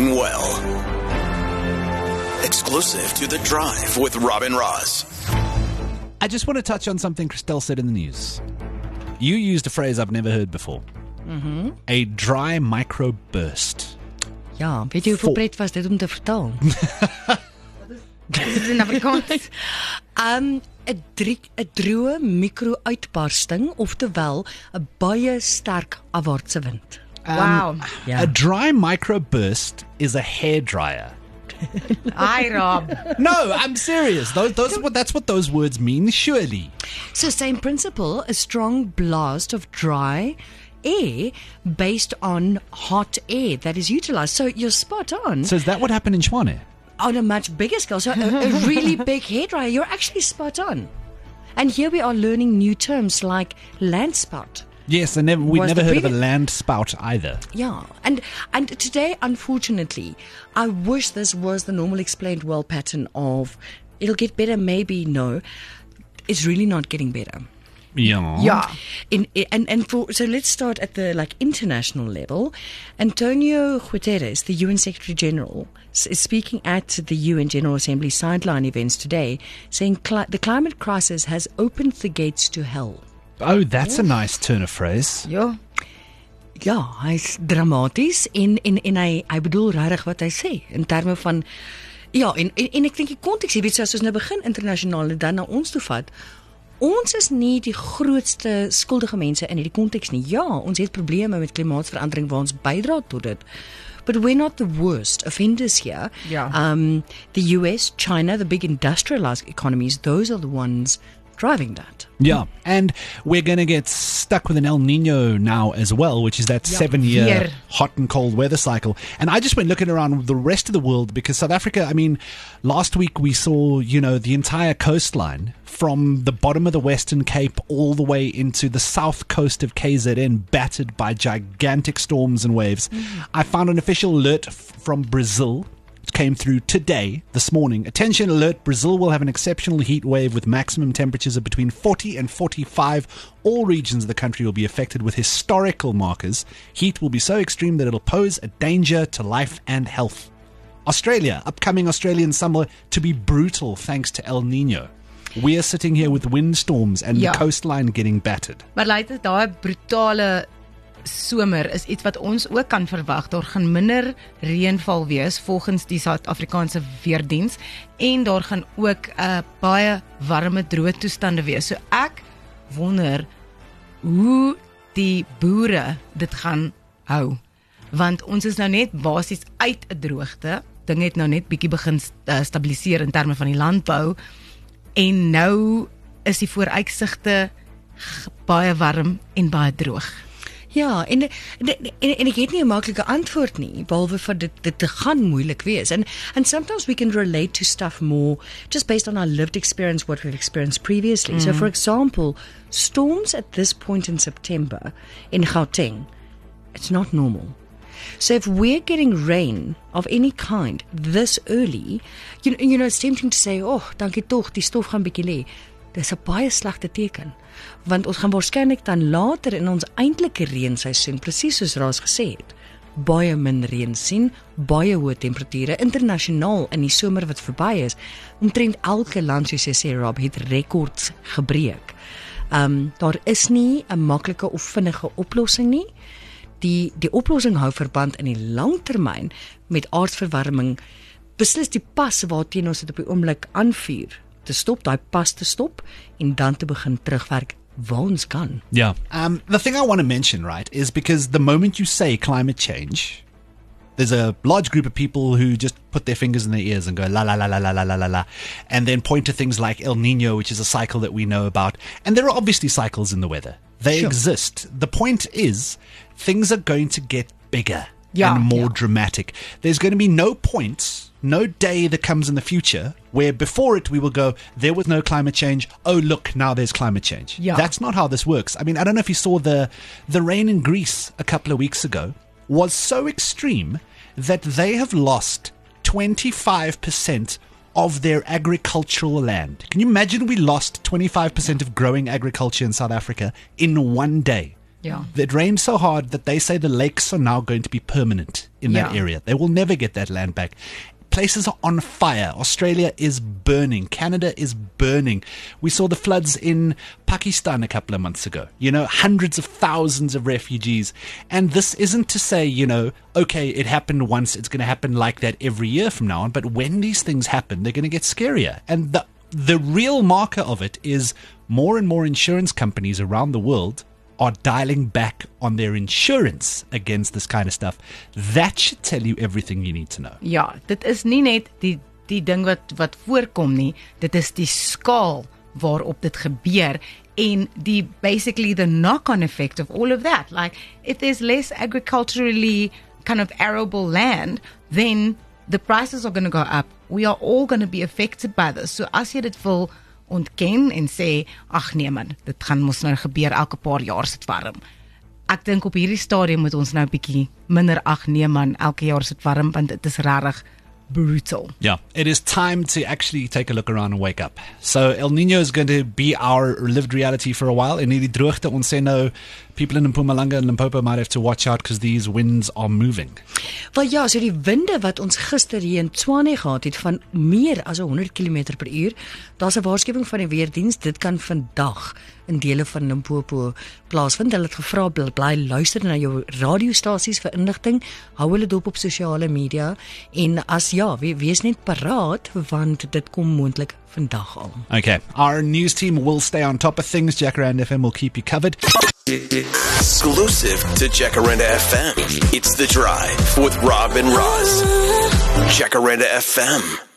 mean well. Exclusive to The Drive with Rob and Roz. I just want to touch on something Christelle said in the news. You used a phrase I've never heard before. Mm-hmm. A dry microburst. Ja, weet jy hoeveel Vol- pret was dit om te vertaal? Dit is in Afrikaans. Um 'n drie 'n droë mikro-uitbarsting, oftewel 'n baie sterk afwaartse wind. Um, wow. Ja. A dry microburst is a hair dryer. Hi Rob. No, I'm serious. Those, those, what, that's what those words mean, surely. So same principle, a strong blast of dry air based on hot air that is utilized. So you're spot on. So is that what happened in Tshwane? on a much bigger scale. So a, a really big hairdryer. You're actually spot on. And here we are learning new terms like land spout. Yes, I never, we'd never the heard of a land spout either. Yeah, and and today, unfortunately, I wish this was the normal explained world pattern of it'll get better, maybe no. It's really not getting better. Yeah. Ja. In and and for so let's start at the like international level. Antonio Guterres, the UN Secretary General, is speaking at the UN General Assembly sideline events today, saying cli- the climate crisis has opened the gates to hell. Oh, that's a nice turn of phrase. Ja. Ja, hy's dramaties en en en hy hy bedoel regtig wat hy sê in terme van ja, en en, en ek dink die konteks, jy weet, so as ons nou begin internasionaal en dan na ons toe vat. Ons is nie die grootste skuldige mense in hierdie konteks nie. Ja, ons het probleme met klimaatsverandering waar ons bydra tot dit. But we're not the worst offenders here. Ja. Um the US, China, the big industrialized economies, those are the ones driving that. Yeah. And we're going to get stuck with an El Niño now as well, which is that seven year hot and cold weather cycle. And I just went looking around the rest of the world because South Africa, I mean, last week we saw, you know, the entire coastline from the bottom of the Western Cape all the way into the south coast of KZN battered by gigantic storms and waves. Mm. I found an official alert f- from Brazil came through today, this morning. Attention alert Brazil will have an exceptional heat wave with maximum temperatures of between 40 and 45. All regions of the country will be affected with historical markers. Heat will be so extreme that it'll pose a danger to life and health. Australia, upcoming Australian summer to be brutal thanks to El Niño. We are sitting here with windstorms and Ja. the coastline getting battered. Maar lyk dit daai brutale somer is iets wat ons ook kan verwag. Daar gaan minder reënval wees volgens die Suid-Afrikaanse weerdiens en daar gaan ook 'n uh, baie warme droë toestande wees. So ek wonder hoe die boere dit gaan hou. Want ons is nou net basies uit 'n droogte. Dinge het nou net bietjie begin uh, stabiliseer in terme van die landbou en nou is die vooruitsigte baie warm en baie droog. Ja, en en, en, en ek het nie 'n maklike antwoord nie, behalwe vir dit dit te gaan moeilik wees. And and sometimes we can relate to stuff more just based on our lived experience what we've experienced previously. So for example, storms at this point in September in Gauteng, it's not normal. So if we're getting rain of any kind this early, you know, you know it's tempting to say, "Oh, dankie tog, die stof gaan bietjie lê." Dis 'n baie slegte teken. Want ons gaan waarskynlik dan later in ons eintlike reenseisoen, presies soos Raas gesê het, baie min reën sien, baie hoë temperature internasionaal in die somer wat verby is. Omtrent elke land soos jy sê Rob het rekords gebreek. Um daar is nie 'n maklike of vinnige oplossing nie die die oplossing hou verband in die langtermyn met aardverwarming beslis die pas waarteen ons dit op die oomblik aanvuur te stop daai pas te stop en dan te begin terugwerk waar ons kan Yeah. Um, the thing I want to mention, right, is because the moment you say climate change, there's a large group of people who just put their fingers in their ears and go la la la la la la la la la, and then point to things like El Niño, which is a cycle that we know about. And there are obviously cycles in the weather; they Sure. exist. The point is, things are going to get bigger Yeah, and more yeah. dramatic. There's going to be no points, no day that comes in the future where before it we will go, there was no climate change. Oh, look, now there's climate change. Yeah. That's not how this works. I mean, I don't know if you saw the the rain in Greece a couple of weeks ago was so extreme that they have lost 25% of their agricultural land. Can you imagine we lost 25% of growing agriculture in South Africa in one day? Yeah. It rained so hard that they say the lakes are now going to be permanent in that Yeah. area. They will never get that land back. Places are on fire. Australia is burning. Canada is burning. We saw the floods in Pakistan a couple of months ago. You know, hundreds of thousands of refugees. And this isn't to say, you know, okay, it happened once, it's going to happen like that every year from now on. But when these things happen, they're going to get scarier. And the, the real marker of it is more and more insurance companies around the world are dialing back on their insurance against this kind of stuff. That should tell you everything you need to know. Ja, dit is nie net die die ding wat wat voorkom nie, dit is die skaal waarop dit gebeur en die basically the knock-on effect of all of that. Like if there's less agriculturally kind of arable land, then the prices are going to go up. We are all going to be affected by this. So as jy dit wil ontken en sê ag nee man, dit gaan mos nou gebeur elke paar jaar sit warm. Ek dink op hierdie stadium moet ons nou 'n bietjie minder ag nee man, elke jaar sit warm want dit is regtig brutal. Yeah, it is time to actually take a look around and wake up. So El Nino is going to be our lived reality for a while. En hierdie droogte ons sê nou people in Mpumalanga and Limpopo might have to watch out because these winds are moving. Wel ja, so die winde wat ons gister hier in Tshwane gehad het van meer as 100 km per uur, daar's 'n waarskuwing van die weerdiens dit kan vandag in dele van Limpopo plaasvind. Hulle het gevra bly luister na jou radiostasies vir inligting, hou hulle dop op sosiale media en as ja, we, wees net paraat want dit kom moontlik vandag al. Okay, our news team will stay on top of things. Jacaranda FM will keep you covered. Exclusive to Jacaranda FM. It's The Drive with Rob and Roz. Jacaranda FM.